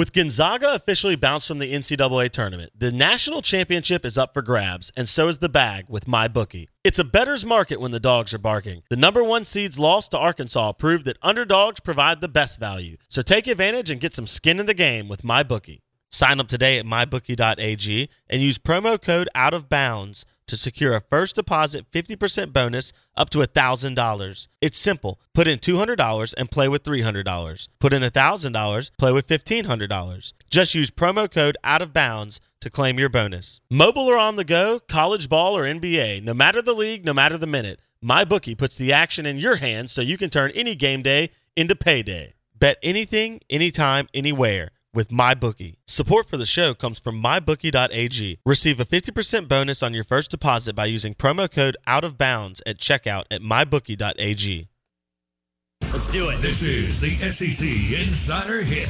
With Gonzaga officially bounced from the NCAA tournament, the national championship is up for grabs, and so is the bag with MyBookie. It's a bettor's market when the dogs are barking. The number one seeds loss to Arkansas proved that underdogs provide the best value. So take advantage and get some skin in the game with MyBookie. Sign up today at mybookie.ag and use promo code out of bounds to secure a first deposit 50% bonus up to $1,000. It's simple. Put in $200 and play with $300. Put in $1,000, play with $1,500. Just use promo code out of bounds to claim your bonus. Mobile or on the go, college ball or NBA, no matter the league, no matter the minute, MyBookie puts the action in your hands so you can turn any game day into payday. Bet anything, anytime, anywhere with MyBookie. Support for the show comes from MyBookie.ag. Receive a 50% bonus on your first deposit by using promo code Out of Bounds at checkout at MyBookie.ag. Let's do it. This is the SEC Insider Hit.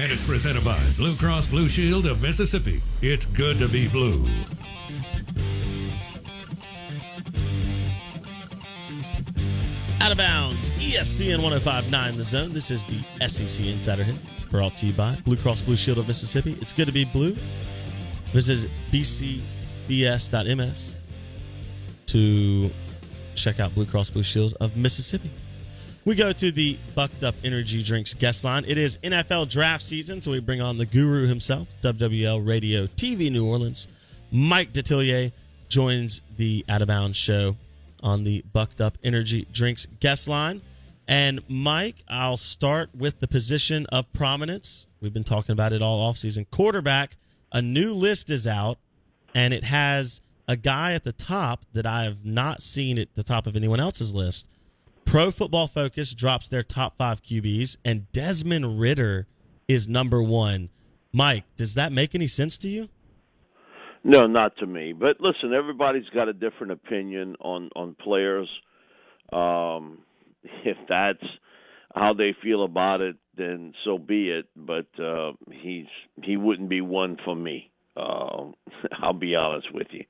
And it's presented by Blue Cross Blue Shield of Mississippi. It's good to be blue. Out of bounds, ESPN 1059 The Zone. This is the SEC Insider Hit brought to you by Blue Cross Blue Shield of Mississippi. It's good to be blue. Visit bcbs.ms to check out Blue Cross Blue Shield of Mississippi. We go to the Bucked Up Energy Drinks guest line. It is NFL draft season, so we bring on the guru himself, WWL Radio TV New Orleans. Mike Detillier joins the Out of Bounds show on the Bucked Up Energy Drinks guest line. And Mike, I'll start with the position of prominence. We've been talking about it all offseason. Quarterback, a new list is out, and it has a guy at the top that I have not seen at the top of anyone else's list. Pro Football Focus drops their top five QBs, and Desmond Ridder is number one. Mike, does that make any sense to you? No, not to me. But listen, everybody's got a different opinion on on players. Um, if that's how they feel about it, then so be it. But uh, he's he wouldn't be one for me. Uh, I'll be honest with you.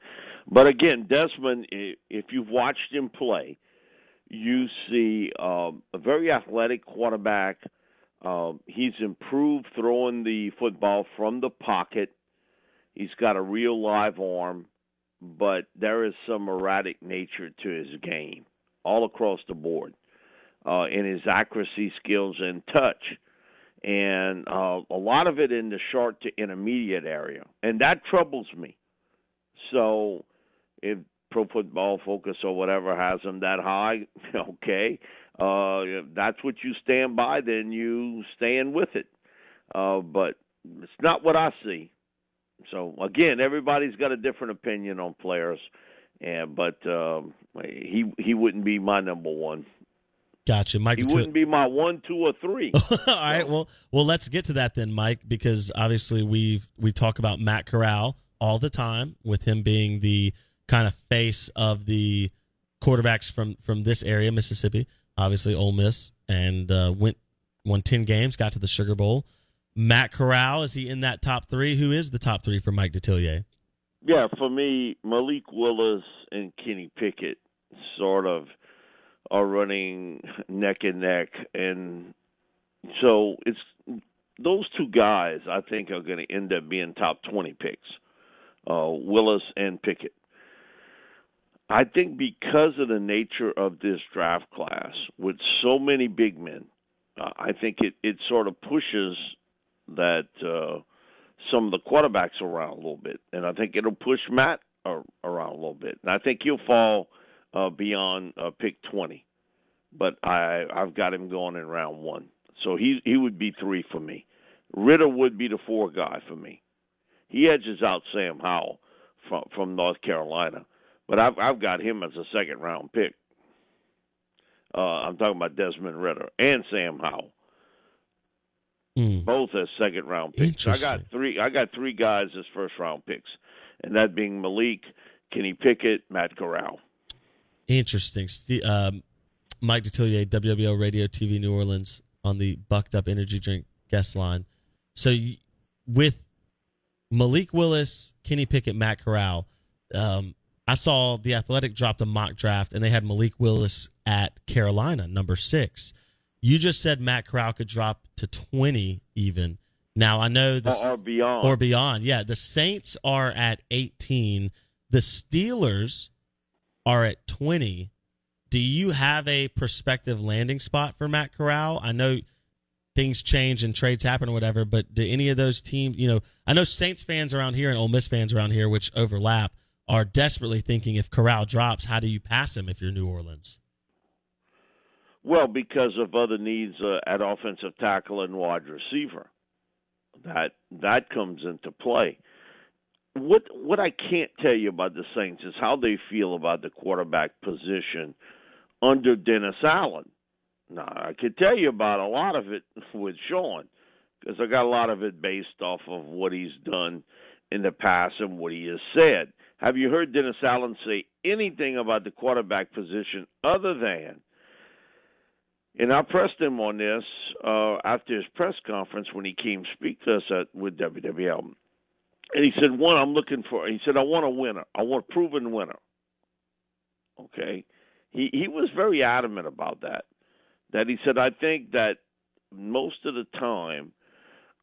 But again, Desmond, if you've watched him play, you see um, a very athletic quarterback. Uh, he's improved throwing the football from the pocket. He's got a real live arm, but there is some erratic nature to his game all across the board uh, in his accuracy skills and touch. And uh, a lot of it in the short to intermediate area. And that troubles me. So if Pro Football Focus or whatever has him that high, okay. Uh, if that's what you stand by, then you stand with it. Uh, but it's not what I see. So again, everybody's got a different opinion on players, and but um, he he wouldn't be my number one. Gotcha, Mike. He wouldn't be my one, two, or three. All right, well, well, let's get to that then, Mike, because obviously we we talk about Matt Corral all the time, with him being the kind of face of the quarterbacks from from this area, Mississippi. Obviously, Ole Miss, and uh, went won ten games, got to the Sugar Bowl. Matt Corral is he in that top three? Who is the top three for Mike Detillier? Yeah, for me, Malik Willis and Kenny Pickett sort of are running neck and neck, and so it's those two guys, I think, are going to end up being top 20 picks uh, Willis and Pickett. I think because of the nature of this draft class, with so many big men, uh, I think it, it sort of pushes that uh, some of the quarterbacks around a little bit, and I think it'll push Matt around a little bit, and I think he'll fall uh, beyond uh, pick 20. But I I've got him going in round one, so he he would be three for me. Ridder would be the four guy for me. He edges out Sam Howell from from North Carolina, but I've I've got him as a second round pick. Uh, I'm talking about Desmond Ridder and Sam Howell. Mm. Both as second round picks. I got three. I got three guys as first round picks, and that being Malik, Kenny Pickett, Matt Corral. Interesting. Um, Mike Detillier, WWL Radio TV New Orleans on the Bucked Up Energy Drink guest line. So with Malik Willis, Kenny Pickett, Matt Corral, um, I saw the Athletic dropped a mock draft and they had Malik Willis at Carolina, number six. You just said Matt Corral could drop to 20 even. Now I know this or, or beyond. Or beyond. Yeah, the Saints are at 18. The Steelers are at 20. Do you have a prospective landing spot for Matt Corral? I know things change and trades happen or whatever, but do any of those teams, you know, I know Saints fans around here and Ole Miss fans around here, which overlap, are desperately thinking if Corral drops, how do you pass him if you're New Orleans? Well, because of other needs uh, at offensive tackle and wide receiver, that that comes into play. What what I can't tell you about the Saints is how they feel about the quarterback position under Dennis Allen. Now, I could tell you about a lot of it with Sean because I got a lot of it based off of what he's done in the past and what he has said. Have you heard Dennis Allen say anything about the quarterback position other than and I pressed him on this uh, after his press conference when he came speak to us at, with WWL. And he said, "One, I'm looking for." He said, "I want a winner. I want a proven winner." Okay, he he was very adamant about that. That he said, "I think that most of the time,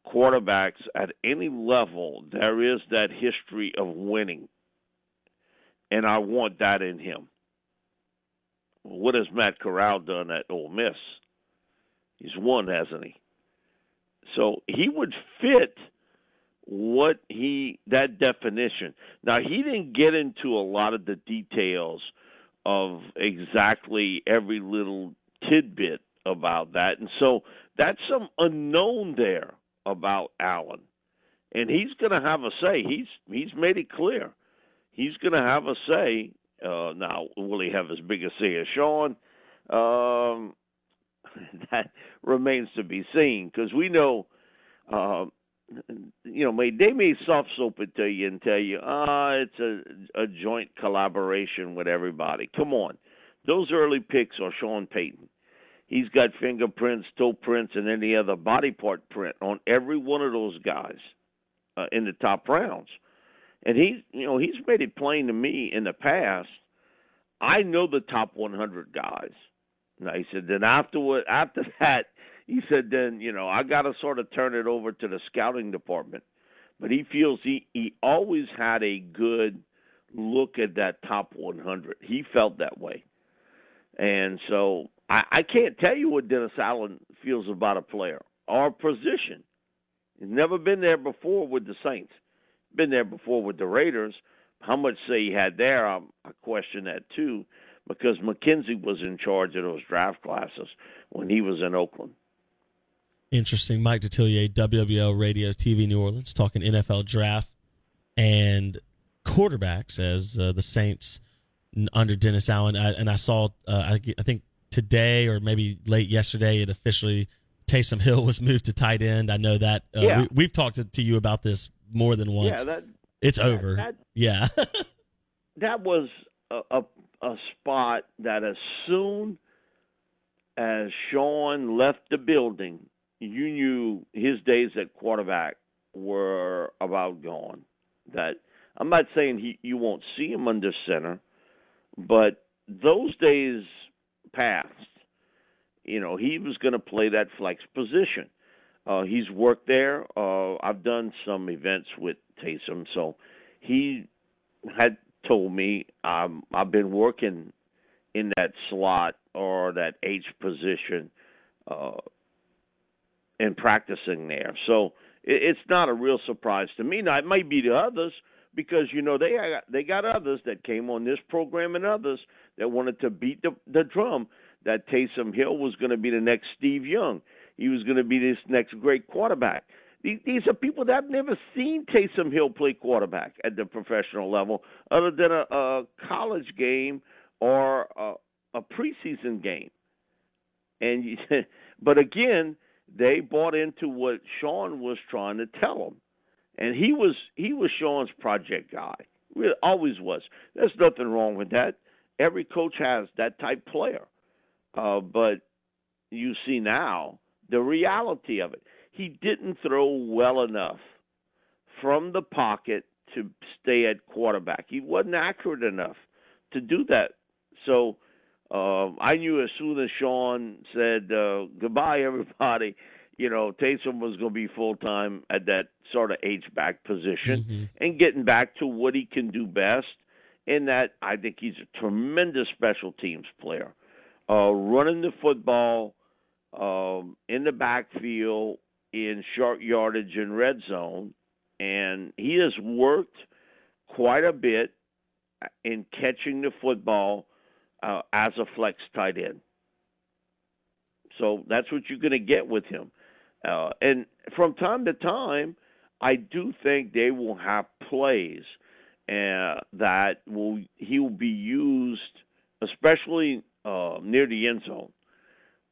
quarterbacks at any level, there is that history of winning, and I want that in him." what has Matt Corral done at Ole Miss? He's won, hasn't he? So he would fit what he that definition. Now he didn't get into a lot of the details of exactly every little tidbit about that, and so that's some unknown there about Allen, and he's going to have a say. He's he's made it clear he's going to have a say uh, now, will he have as big a say as Sean? Um, that remains to be seen because we know, uh, you know, they may soft soap it to you and tell you, ah, it's a, a joint collaboration with everybody. Come on. Those early picks are Sean Payton. He's got fingerprints, toe prints, and any other body part print on every one of those guys uh, in the top rounds. And he's, you know, he's made it plain to me in the past. I know the top 100 guys. Now he said, then afterward, after that, he said, then you know, I got to sort of turn it over to the scouting department. But he feels he he always had a good look at that top 100. He felt that way, and so I, I can't tell you what Dennis Allen feels about a player or position. He's never been there before with the Saints been there before with the Raiders. How much say he had there? I, I question that too, because McKenzie was in charge of those draft classes when he was in Oakland. Interesting. Mike Detillier, WWL Radio TV New Orleans, talking NFL draft and quarterbacks as uh, the Saints under Dennis Allen. I, and I saw, uh, I, I, think today or maybe late yesterday, it officially Taysom Hill was moved to tight end. I know that uh, yeah. we, have talked to, to, you about this more than once. Yeah, that, it's that, over. That, yeah, that was a, a, a spot that as soon as Sean left the building, you knew his days at quarterback were about gone. That I'm not saying he you won't see him under center, but those days passed. You know, he was going to play that flex position. Uh, he's worked there. Uh, I've done some events with Taysom, so he had told me um, I've been working in that slot or that H position uh, and practicing there. So it, it's not a real surprise to me. Now it might be to others because you know they they got others that came on this program and others that wanted to beat the, the drum that Taysom Hill was going to be the next Steve Young. He was going to be this next great quarterback. These, these are people that have never seen Taysom Hill play quarterback at the professional level, other than a, a college game or a, a preseason game. And you, but again, they bought into what Sean was trying to tell them, and he was he was Sean's project guy. Really, always was. There's nothing wrong with that. Every coach has that type player, uh, but you see now the reality of it. He didn't throw well enough from the pocket to stay at quarterback. He wasn't accurate enough to do that. So uh, I knew as soon as Sean said uh, goodbye, everybody, you know, Taysom was going to be full time at that sort of H back position mm-hmm. and getting back to what he can do best. In that, I think he's a tremendous special teams player. Uh, running the football um, in the backfield in short yardage and red zone, and he has worked quite a bit in catching the football uh, as a flex tight end. So that's what you're going to get with him. Uh, and from time to time, I do think they will have plays uh, that will he will be used, especially uh, near the end zone,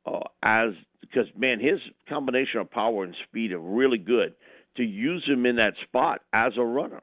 uh, as because man, his combination of power and speed are really good to use him in that spot as a runner.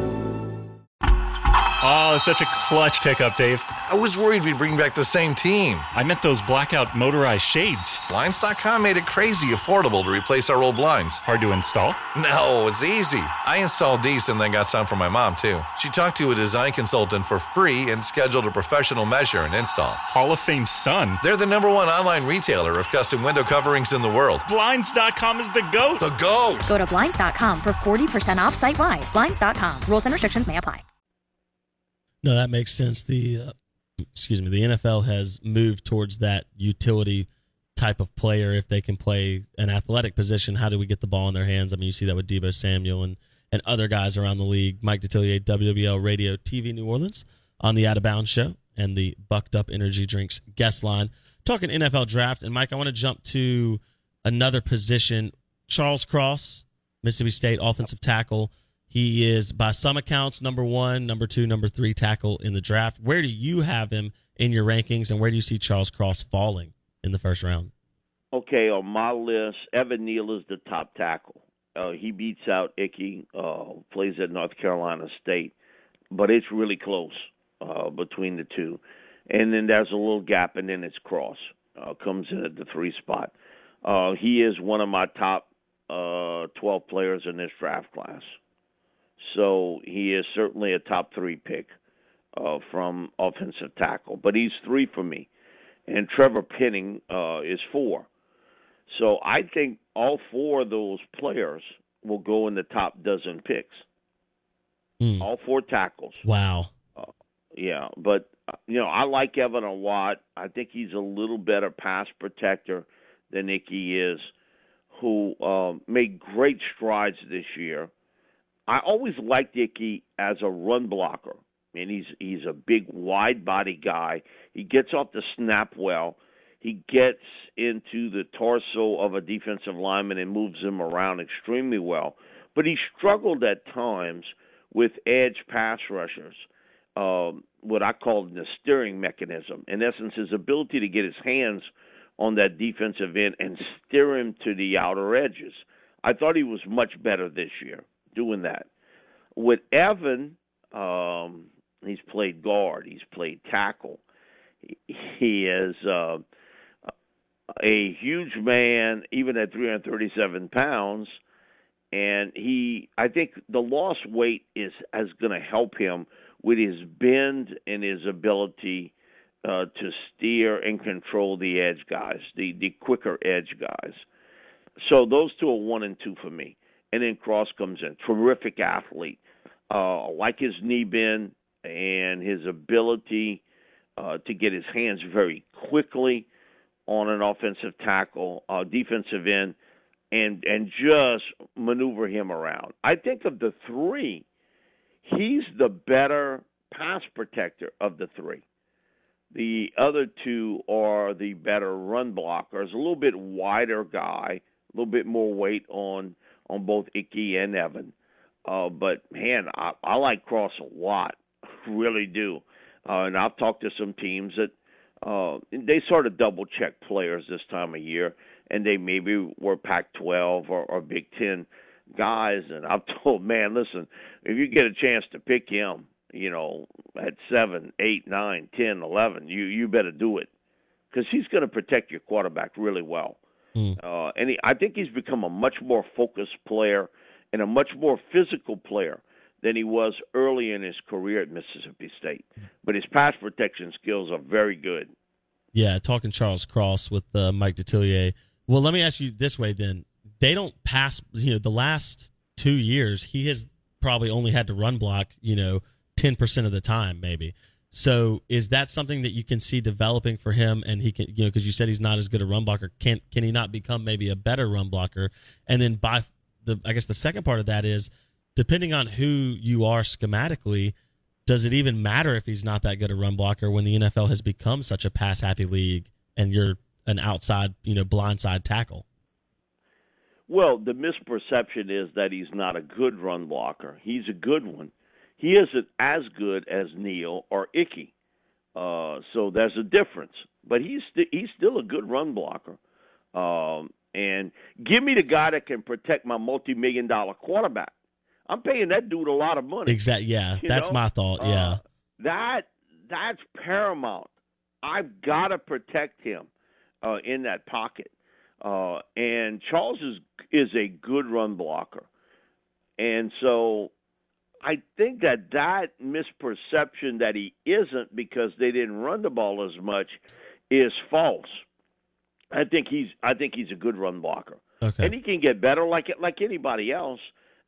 Oh, such a clutch pickup, Dave. I was worried we'd bring back the same team. I meant those blackout motorized shades. Blinds.com made it crazy affordable to replace our old blinds. Hard to install? No, it's easy. I installed these and then got some for my mom, too. She talked to a design consultant for free and scheduled a professional measure and install. Hall of Fame Sun. They're the number one online retailer of custom window coverings in the world. Blinds.com is the GOAT. The GOAT. Go to Blinds.com for 40% off site wide. Blinds.com. Rules and restrictions may apply. No, that makes sense. The uh, excuse me, the NFL has moved towards that utility type of player. If they can play an athletic position, how do we get the ball in their hands? I mean, you see that with Deebo Samuel and and other guys around the league. Mike Detillier, WWL Radio TV New Orleans on the Out of Bounds show and the Bucked Up Energy Drinks guest line. Talking NFL draft, and Mike, I want to jump to another position. Charles Cross, Mississippi State offensive tackle he is, by some accounts, number one, number two, number three tackle in the draft. Where do you have him in your rankings, and where do you see Charles Cross falling in the first round? Okay, on my list, Evan Neal is the top tackle. Uh, he beats out Ickey, uh, plays at North Carolina State, but it's really close uh, between the two. And then there's a little gap, and then it's Cross uh, comes in at the three spot. Uh, he is one of my top uh, 12 players in this draft class. So he is certainly a top three pick uh, from offensive tackle, but he's three for me, and Trevor Penning uh, is four. So I think all four of those players will go in the top dozen picks. Mm. All four tackles. Wow. Uh, yeah, but uh, you know I like Evan Awat. I think he's a little better pass protector than Nicky is, who uh, made great strides this year I always liked Ickey as a run blocker. I mean, he's he's a big, wide body guy. He gets off the snap well. He gets into the torso of a defensive lineman and moves him around extremely well. But he struggled at times with edge pass rushers, um, what I call the steering mechanism. In essence, his ability to get his hands on that defensive end and steer him to the outer edges. I thought he was much better this year doing that. With Evan, um, he's played guard, he's played tackle. He, is uh, a huge man, even at 337 pounds. And he, I think the lost weight is is going to help him with his bend and his ability uh, to steer and control the edge guys, the the quicker edge guys. So those two are one and two for me. And then Cross comes in, terrific athlete, uh, like his knee bend and his ability uh, to get his hands very quickly on an offensive tackle, uh, defensive end, and and just maneuver him around. I think of the three, he's the better pass protector of the three. The other two are the better run blockers. A little bit wider guy, a little bit more weight on on both Ickey and Evan. Uh, but man, I, I like Cross a lot, really do. Uh, and I've talked to some teams that uh, they sort of double check players this time of year, and they maybe were Pac-12 or, or Big Ten guys. And I've told, man, listen, if you get a chance to pick him, you know, at seven, eight, nine, ten, eleven, you you better do it because he's going to protect your quarterback really well. Mm. Uh, and he, I think he's become a much more focused player and a much more physical player than he was early in his career at Mississippi State. But his pass protection skills are very good. Yeah, talking Charles Cross with uh, Mike Detillier. Well, let me ask you this way then. They don't pass, you know, the last two years, he has probably only had to run block, you know, 10% of the time, maybe. So is that something that you can see developing for him? And he can, you know, because you said he's not as good a run blocker. Can can he not become maybe a better run blocker? And then by the, I guess the second part of that is, depending on who you are schematically, does it even matter if he's not that good a run blocker when the NFL has become such a pass happy league and you're an outside, you know, blindside tackle? Well, the misperception is that he's not a good run blocker. He's a good one he isn't as good as Neal or Ickey. Uh, so there's a difference. But he's st- he's still a good run blocker. Um, and give me the guy that can protect my multi-million dollar quarterback. I'm paying that dude a lot of money. Exactly. Yeah, that's know? my thought. Yeah. Uh, that that's paramount. I've got to protect him uh, in that pocket. Uh, and Charles is is a good run blocker, and so I think that that misperception that he isn't because they didn't run the ball as much is false. I think he's I think he's a good run blocker, okay. and he can get better like like anybody else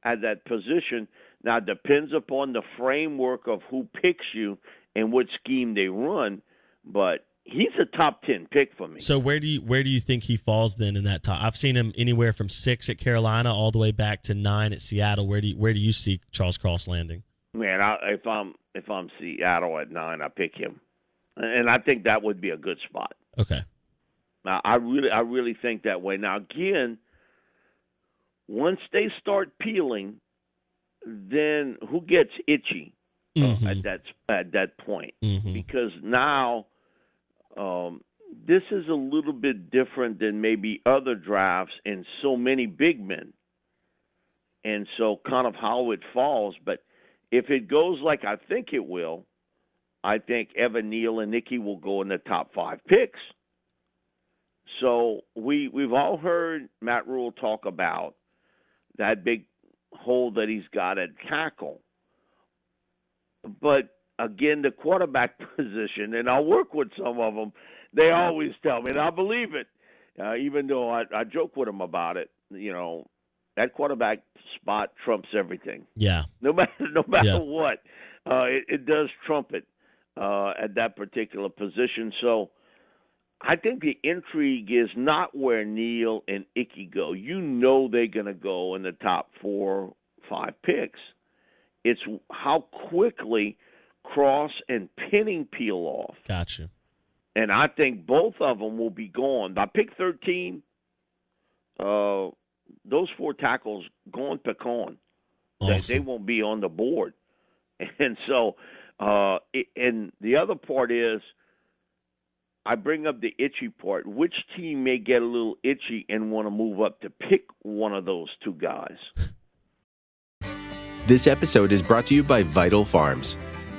at that position. Now it depends upon the framework of who picks you and what scheme they run, but he's a top ten pick for me. So where do you where do you think he falls then in that top? I've seen him anywhere from six at Carolina all the way back to nine at Seattle. Where do you, where do you see Charles Cross landing? Man, I, if I'm if I'm Seattle at nine, I pick him, and I think that would be a good spot. Okay. Now I really I really think that way. Now again, once they start peeling, then who gets itchy mm-hmm. uh, at that at that point? Mm-hmm. Because now um, this is a little bit different than maybe other drafts and so many big men. And so, kind of how it falls. But if it goes like I think it will, I think Evan Neal and Ickey will go in the top five picks. So we we've all heard Matt Rhule talk about that big hole that he's got at tackle. But again the quarterback position, and I'll work with some of them. They always tell me, and I believe it, uh, even though I, I joke with them about it. You know, that quarterback spot trumps everything. Yeah. No matter no matter yeah. what, uh, it, it does trump it uh, at that particular position. So. I think the intrigue is not where Neal and Ickey go. You know they're going to go in the top four, five picks. It's how quickly Cross and Penning peel off. Gotcha. And I think both of them will be gone. By pick 13, uh, those four tackles gone pecan. Awesome. They, they won't be on the board. And so, uh, it, and the other part is, I bring up the itchy part. Which team may get a little itchy and want to move up to pick one of those two guys? This episode is brought to you by Vital Farms.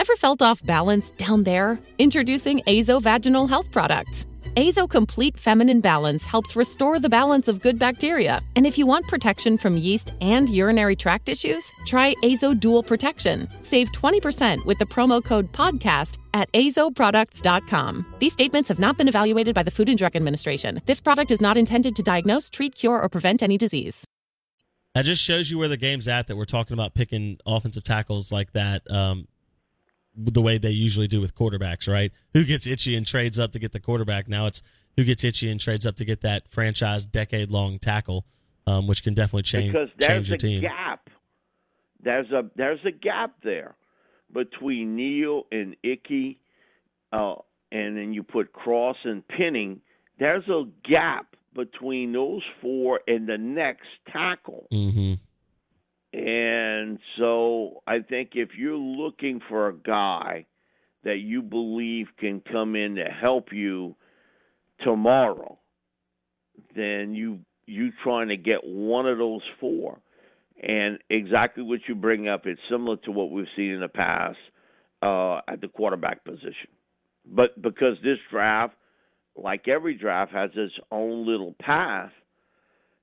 Ever felt off balance down there? Introducing Azo Vaginal Health Products. Azo Complete Feminine Balance helps restore the balance of good bacteria. And if you want protection from yeast and urinary tract issues, try Azo Dual Protection. Save 20% with the promo code PODCAST at azoproducts.com. These statements have not been evaluated by the Food and Drug Administration. This product is not intended to diagnose, treat, cure, or prevent any disease. That just shows you where the game's at that we're talking about picking offensive tackles like that. Um, the way they usually do with quarterbacks, right? Who gets itchy and trades up to get the quarterback? Now it's who gets itchy and trades up to get that franchise decade long tackle, um, which can definitely change because change there's your a team. gap. There's a there's a gap there between Neal and Ickey, uh, and then you put Cross and Penning. There's a gap between those four and the next tackle. Mm-hmm. And so I think if you're looking for a guy that you believe can come in to help you tomorrow, then you you trying to get one of those four. And exactly what you bring up, it's similar to what we've seen in the past uh, at the quarterback position. But because this draft, like every draft, has its own little path,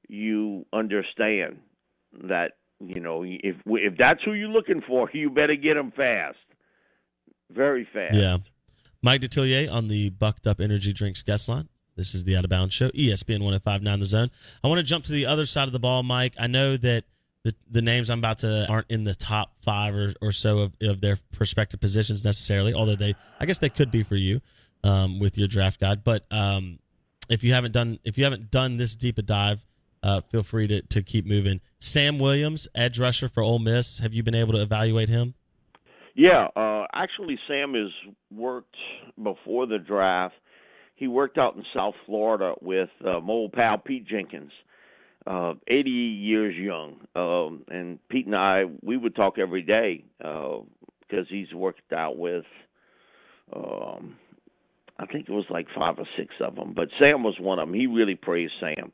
you understand that you know, if if that's who you're looking for, you better get them fast, very fast. Yeah. Mike Detillier on the Bucked Up Energy Drinks guest line. This is the Out of Bounds Show, ESPN 1059 The Zone. I want to jump to the other side of the ball, Mike. I know that the, the names I'm about to aren't in the top five or, or so of, of their prospective positions necessarily, although they, I guess they could be for you um, with your draft guide. But um, if you haven't done if you haven't done this deep a dive, uh, feel free to, to keep moving. Sam Williams, edge rusher for Ole Miss. Have you been able to evaluate him? Yeah, uh, actually, Sam has worked before the draft. He worked out in South Florida with uh, my old pal Pete Jenkins, uh, 80 years young. Um, and Pete and I, we would talk every day because he's worked out with, um, I think it was like five or six of them. But Sam was one of them. He really praised Sam.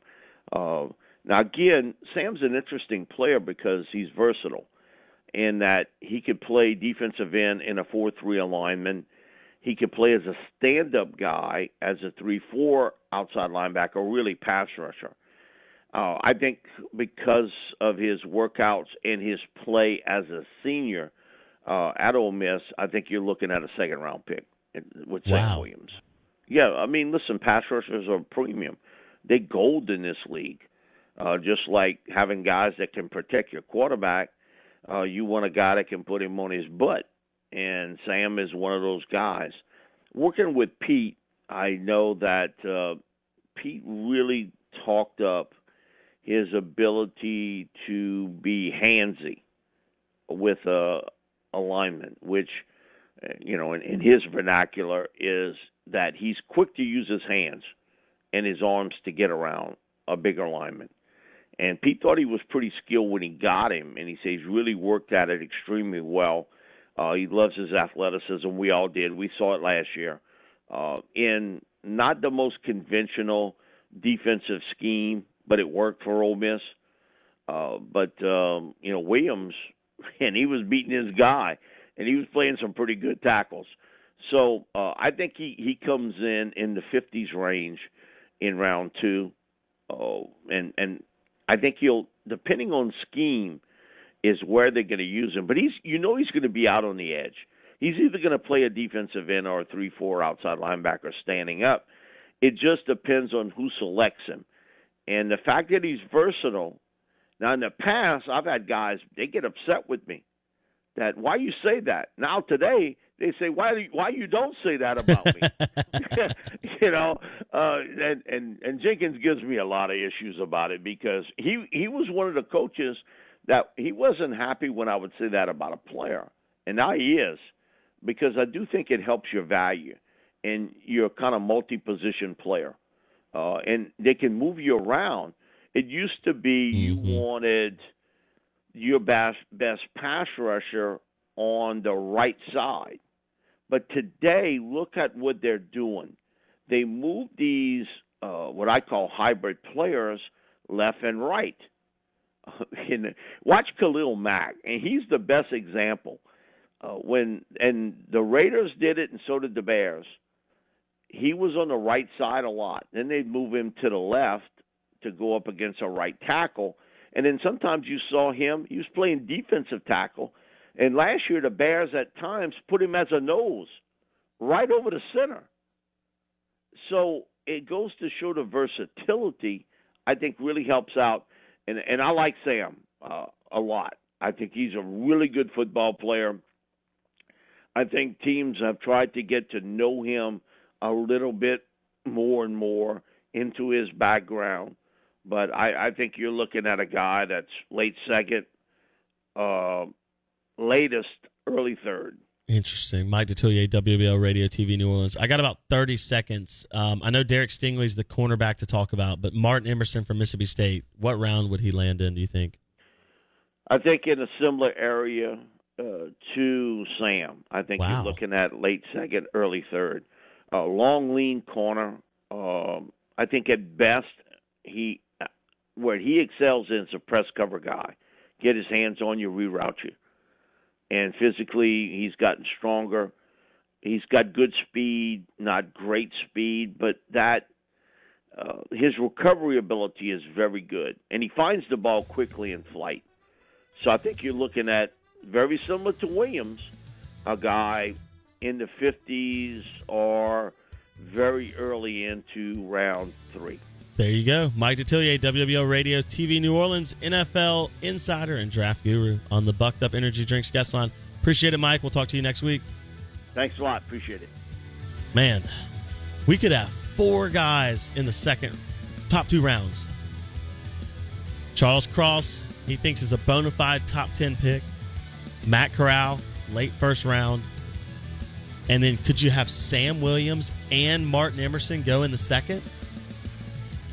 Now, again, Sam's an interesting player because he's versatile in that he could play defensive end in a 4 3 alignment. He could play as a stand up guy, as a 3 4 outside linebacker, or really pass rusher. Uh, I think because of his workouts and his play as a senior uh, at Ole Miss, I think you're looking at a second round pick with Sam Wow. Williams. Yeah, I mean, listen, pass rushers are premium. They gold in this league. Uh, just like having guys that can protect your quarterback, uh, you want a guy that can put him on his butt, and Sam is one of those guys. Working with Pete, I know that uh, Pete really talked up his ability to be handsy with uh, alignment, which uh, you know, in, in his vernacular, is that he's quick to use his hands and his arms to get around a bigger lineman. And Pete thought he was pretty skilled when he got him, and he says he's really worked at it extremely well. Uh, he loves his athleticism. We all did. We saw it last year. Uh, in not the most conventional defensive scheme, but it worked for Ole Miss. Uh, but um, you know Williams, and he was beating his guy, and he was playing some pretty good tackles. So uh, I think he he comes in in the 50s range in round two, oh, and and I think he'll depending on scheme is where they're going to use him. But he's you know he's going to be out on the edge. He's either going to play a defensive end or a three-four outside linebacker standing up. It just depends on who selects him, and the fact that he's versatile. Now in the past, I've had guys they get upset with me that why you say that. Now today they say why do you, why you don't say that about me. you know, uh, and and and Jenkins gives me a lot of issues about it because he he was one of the coaches that he wasn't happy when I would say that about a player, and now he is. because I do think it helps your value, and you're kind of multi-position player, uh, and they can move you around. It used to be you wanted your best best pass rusher on the right side, but today look at what they're doing. They move these uh, what I call hybrid players left and right. watch Khalil Mack, and he's the best example. Uh, when and the Raiders did it, and so did the Bears. He was on the right side a lot. Then they'd move him to the left to go up against a right tackle, and then sometimes you saw him. He was playing defensive tackle, and last year the Bears at times put him as a nose, right over the center. So it goes to show the versatility. I think really helps out, and and I like Sam uh, a lot. I think he's a really good football player. I think teams have tried to get to know him a little bit more and more into his background. But I, I think you're looking at a guy that's late second, uh, latest early third. Interesting. Mike Detillier, WWL Radio TV New Orleans. I got about 30 seconds. Um, I know Derek Stingley's the cornerback to talk about, but Martin Emerson from Mississippi State, what round would he land in, do you think? I think in a similar area uh, to Sam. I think Wow. you're looking at late second, early third. Uh, long, lean corner. Um, I think at best, he where he excels in is a press cover guy. Get his hands on you, reroute you. And physically, he's gotten stronger. He's got good speed, not great speed, but that uh, his recovery ability is very good, and he finds the ball quickly in flight. So I think you're looking at very similar to Williams, a guy in the 50s or very early into round three. There you go. Mike Detillier, WWL Radio, TV New Orleans, NFL Insider, and Draft Guru on the Bucked Up Energy Drinks guest line. Appreciate it, Mike. We'll talk to you next week. Thanks a lot. Appreciate it. Man, we could have four guys in the second, top two rounds. Charles Cross, he thinks is a bona fide top 10 pick. Matt Corral, late first round. And then could you have Sam Williams and Martin Emerson go in the second?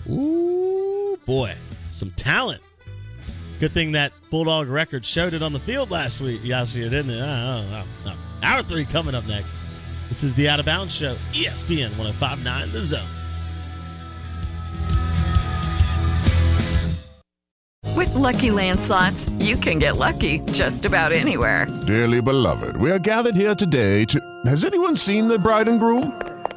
Ooh, boy, some talent. Good thing that Bulldog record showed it on the field last week, last year, didn't it? Oh, oh, oh, oh. Hour three coming up next. This is the Out of Bounds Show, ESPN 1059 The Zone. With Lucky Land slots, you can get lucky just about anywhere. Dearly beloved, we are gathered here today to. Has anyone seen the bride and groom?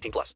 18 plus.